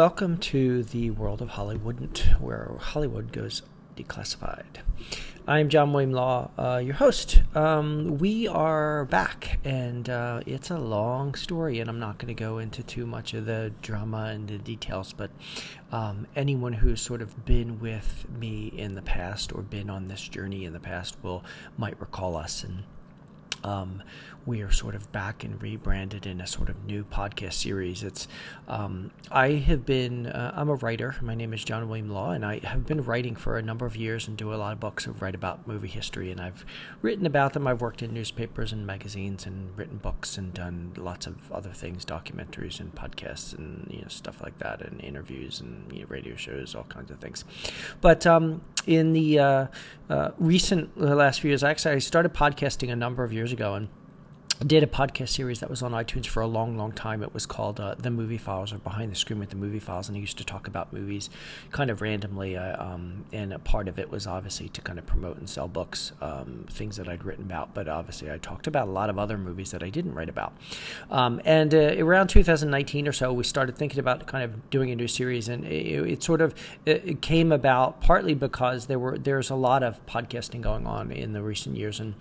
Welcome to the world of Hollywood, where Hollywood goes declassified. I'm John William Law, uh, your host. Um, we are back, and uh, it's a long story, and I'm not going to go into too much of the drama and the details, but um, anyone who's sort of been with me in the past or been on this journey in the past will might recall us and um, we are sort of back and rebranded in a sort of new podcast series. It's um, I have been uh, I'm a writer. My name is John William Law, and I have been writing for a number of years and do a lot of books. I write about movie history, and I've written about them. I've worked in newspapers and magazines and written books and done lots of other things, documentaries and podcasts and you know stuff like that, and interviews and you know, radio shows, all kinds of things. But um, in the uh, uh, recent the last few years, actually, I started podcasting a number of years ago, and did a podcast series that was on iTunes for a long, long time. It was called uh, The Movie Files or Behind the Screen with the Movie Files, and I used to talk about movies kind of randomly. Uh, um, and a part of it was obviously to kind of promote and sell books, um, things that I'd written about. But obviously, I talked about a lot of other movies that I didn't write about. Um, and uh, around 2019 or so, we started thinking about kind of doing a new series, and it, it sort of it came about partly because there were there's a lot of podcasting going on in the recent years, and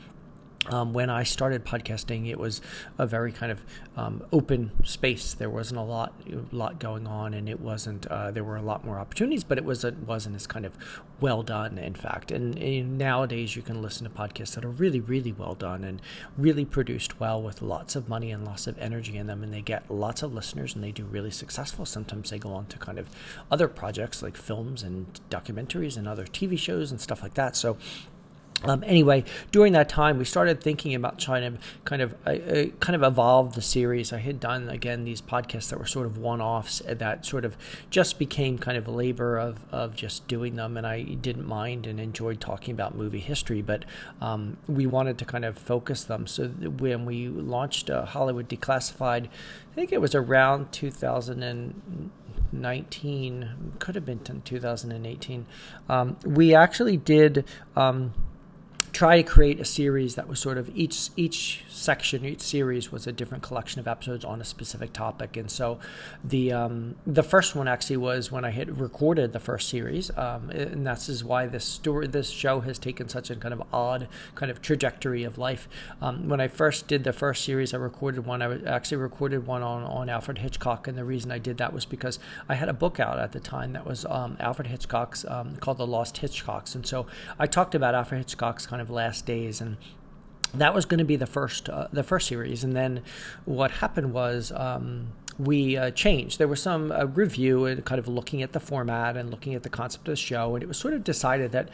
um, when I started podcasting, it was a very kind of um, open space. There wasn't a lot, a lot going on, and it wasn't. Uh, there were a lot more opportunities, but it was it wasn't as kind of well done. In fact, and, and, nowadays you can listen to podcasts that are really, really well done and really produced well with lots of money and lots of energy in them, and they get lots of listeners and they do really successful. Sometimes they go on to kind of other projects like films and documentaries and other TV shows and stuff like that. So um, anyway, during that time, we started thinking about trying to kind of uh, uh, kind of evolve the series. I had done again these podcasts that were sort of one-offs that sort of just became kind of a labor of of just doing them, and I didn't mind and enjoyed talking about movie history. But um, we wanted to kind of focus them. So when we launched uh, Hollywood Declassified, I think it was around 2019, could have been 2018. Um, we actually did. Um, try to create a series that was sort of each each section, each series was a different collection of episodes on a specific topic. And so, the um, the first one actually was when I had recorded the first series, um, and that's is why this story, this show has taken such a kind of odd kind of trajectory of life. Um, when I first did the first series, I recorded one. I actually recorded one on on Alfred Hitchcock, and the reason I did that was because I had a book out at the time that was um, Alfred Hitchcock's um, called The Lost Hitchcocks, and so I talked about Alfred Hitchcock's kind of last days and that was going to be the first uh, the first series. And then what happened was um, we uh, changed. There was some uh, review and kind of looking at the format and looking at the concept of the show, and it was sort of decided that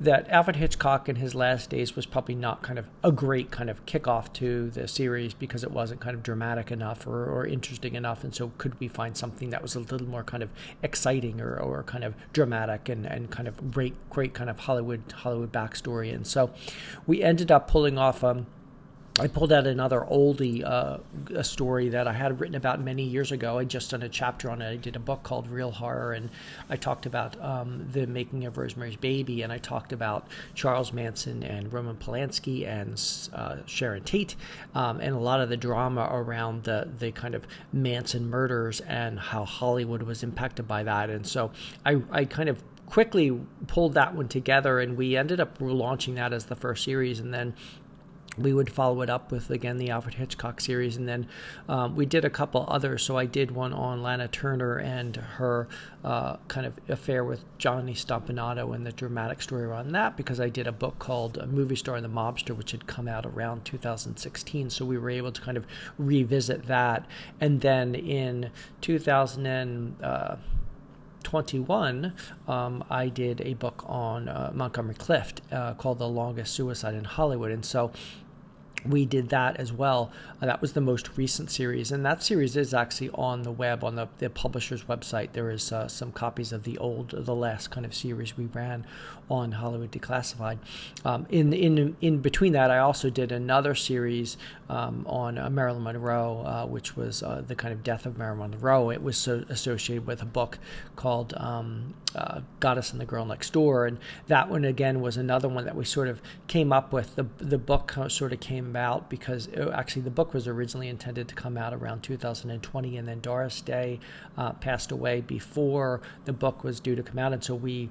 that Alfred Hitchcock in his last days was probably not kind of a great kind of kickoff to the series because it wasn't kind of dramatic enough or, or interesting enough, and so could we find something that was a little more kind of exciting or, or kind of dramatic and, and kind of great great kind of Hollywood Hollywood backstory, and so we ended up pulling off. Um, I pulled out another oldie, uh, a story that I had written about many years ago. I just done a chapter on it. I did a book called Reel Horror, and I talked about um, the making of Rosemary's Baby, and I talked about Charles Manson and Roman Polanski and uh, Sharon Tate, um, and a lot of the drama around the the kind of Manson murders and how Hollywood was impacted by that. And so I, I kind of quickly pulled that one together, and we ended up launching that as the first series, and then we would follow it up with again the Alfred Hitchcock series, and then um, we did a couple others. So I did one on Lana Turner and her uh, kind of affair with Johnny Stompanato and the dramatic story around that, because I did a book called a Movie Star and the Mobster, which had come out around 2016. So we were able to kind of revisit that, and then in 2000 and uh, 21, um, I did a book on uh, Montgomery Clift uh, called The Longest Suicide in Hollywood. And so we did that as well. Uh, that was the most recent series, and that series is actually on the web on the, the publisher's website. There is uh, some copies of the old, the last kind of series we ran on Hollywood Declassified. Um, in in in between that, I also did another series um, on uh, Marilyn Monroe, uh, which was uh, the kind of death of Marilyn Monroe. It was so associated with a book called um, uh, Goddess and the Girl Next Door, and that one again was another one that we sort of came up with. The the book sort of came about because it, uh, actually the book was originally intended to come out around 2020, and then Doris Day uh, passed away before the book was due to come out, and so we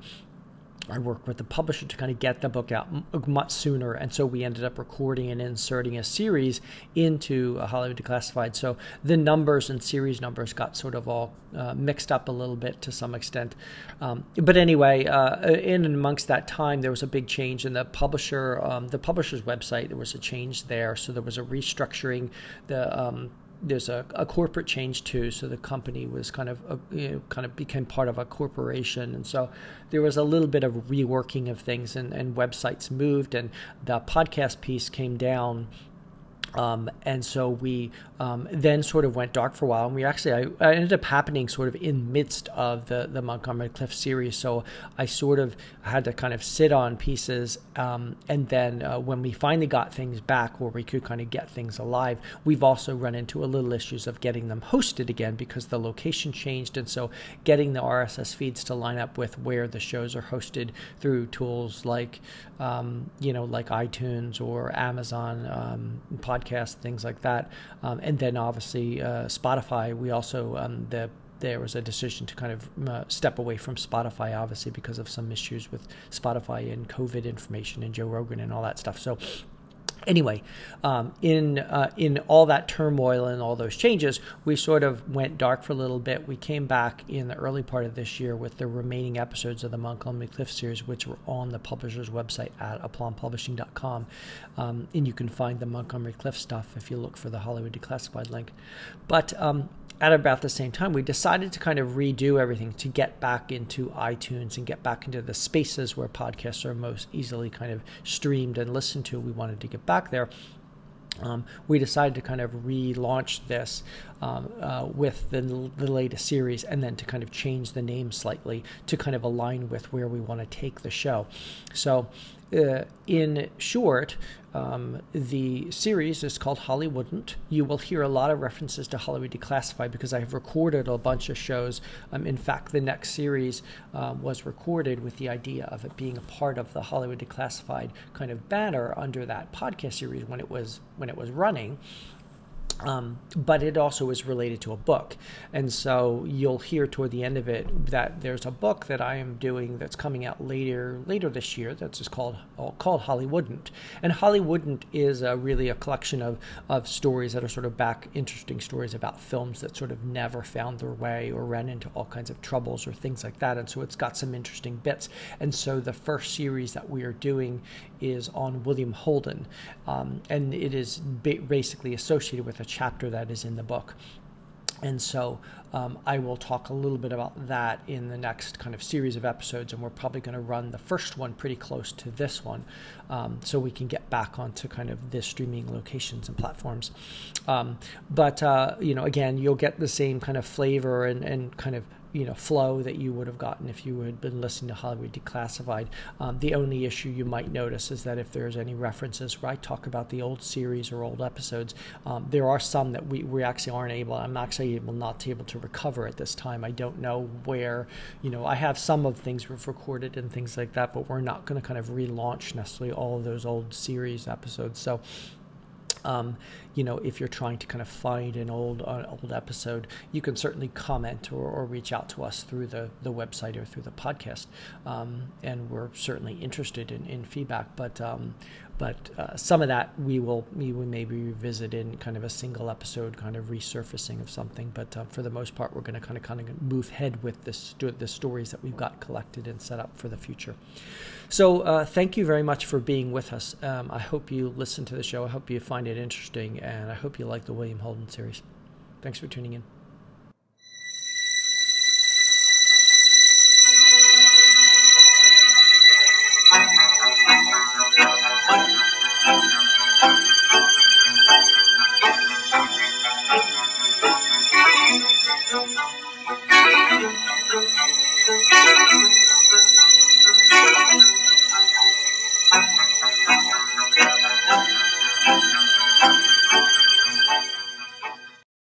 I worked with the publisher to kind of get the book out much sooner, and so we ended up recording and inserting a series into a Hollywood Declassified. So the numbers and series numbers got sort of all uh, mixed up a little bit to some extent. Um, but anyway, uh, in and amongst that time, there was a big change in the publisher, um, the publisher's website. There was a change there, so there was a restructuring. The um, there's a, a, corporate change too. So the company was kind of a, you know, kind of became part of a corporation, and so there was a little bit of reworking of things, and, and websites moved, and the podcast piece came down um, and so we um, then sort of went dark for a while, and we actually I, I, ended up happening sort of in midst of the the Montgomery Clift series. So I sort of had to kind of sit on pieces, um, and then uh, when we finally got things back where we could kind of get things alive, we've also run into a little issues of getting them hosted again because the location changed, and so getting the RSS feeds to line up with where the shows are hosted through tools like um, you know like iTunes or Amazon um, podcast podcast, things like that. Um, and then obviously uh, Spotify. We also um, the there was a decision to kind of uh, step away from Spotify, obviously because of some issues with Spotify and COVID information and Joe Rogan and all that stuff. So anyway, um, in uh, in all that turmoil and all those changes, we sort of went dark for a little bit. We came back in the early part of this year with the remaining episodes of the Montgomery Clift series, which were on the publisher's website at aplombpublishing.com. Um, and you can find the Montgomery Clift stuff if you look for the Hollywood Declassified link. But um, at about the same time, we decided to kind of redo everything to get back into iTunes and get back into the spaces where podcasts are most easily kind of streamed and listened to. We wanted to get back there. Um, we decided to kind of relaunch this um, uh, with the, the latest series and then to kind of change the name slightly to kind of align with where we want to take the show. So, uh, in short, um, the series is called Hollywouldn't. You will hear a lot of references to Hollywood Declassified because I have recorded a bunch of shows. Um, in fact, the next series um, was recorded with the idea of it being a part of the Hollywood Declassified kind of banner under that podcast series when it was when it was running. Um, but it also is related to a book. And so you'll hear toward the end of it that there's a book that I am doing that's coming out later later this year that's just called called Hollywouldn't. And Hollywouldn't is a, really a collection of, of stories that are sort of back interesting stories about films that sort of never found their way or ran into all kinds of troubles or things like that. And so it's got some interesting bits. And so the first series that we are doing is on William Holden. Um, and it is ba- basically associated with a chapter that is in the book. And so um, I will talk a little bit about that in the next kind of series of episodes, and we're probably going to run the first one pretty close to this one, um, so we can get back onto kind of the streaming locations and platforms. Um, but uh, you know, again, you'll get the same kind of flavor and, and kind of you know flow that you would have gotten if you had been listening to Hollywood Declassified. Um, the only issue you might notice is that if there's any references where I talk about the old series or old episodes, um, there are some that we, we actually aren't able. I'm actually able not able to recover at this time. I don't know where. You know, I have some of things we've recorded and things like that, but we're not going to kind of relaunch necessarily all of those old series episodes. So um, you know, if you're trying to kind of find an old uh, old episode, you can certainly comment or, or, reach out to us through the, the website or through the podcast. Um, and we're certainly interested in, in feedback. But um, but uh, some of that we will we will maybe revisit in kind of a single episode, kind of resurfacing of something. But uh, for the most part, we're going to kind of kind of move ahead with this the stories that we've got collected and set up for the future. So uh, thank you very much for being with us. Um, I hope you listen to the show. I hope you find it interesting, and I hope you like the William Holden series. Thanks for tuning in. Thank you.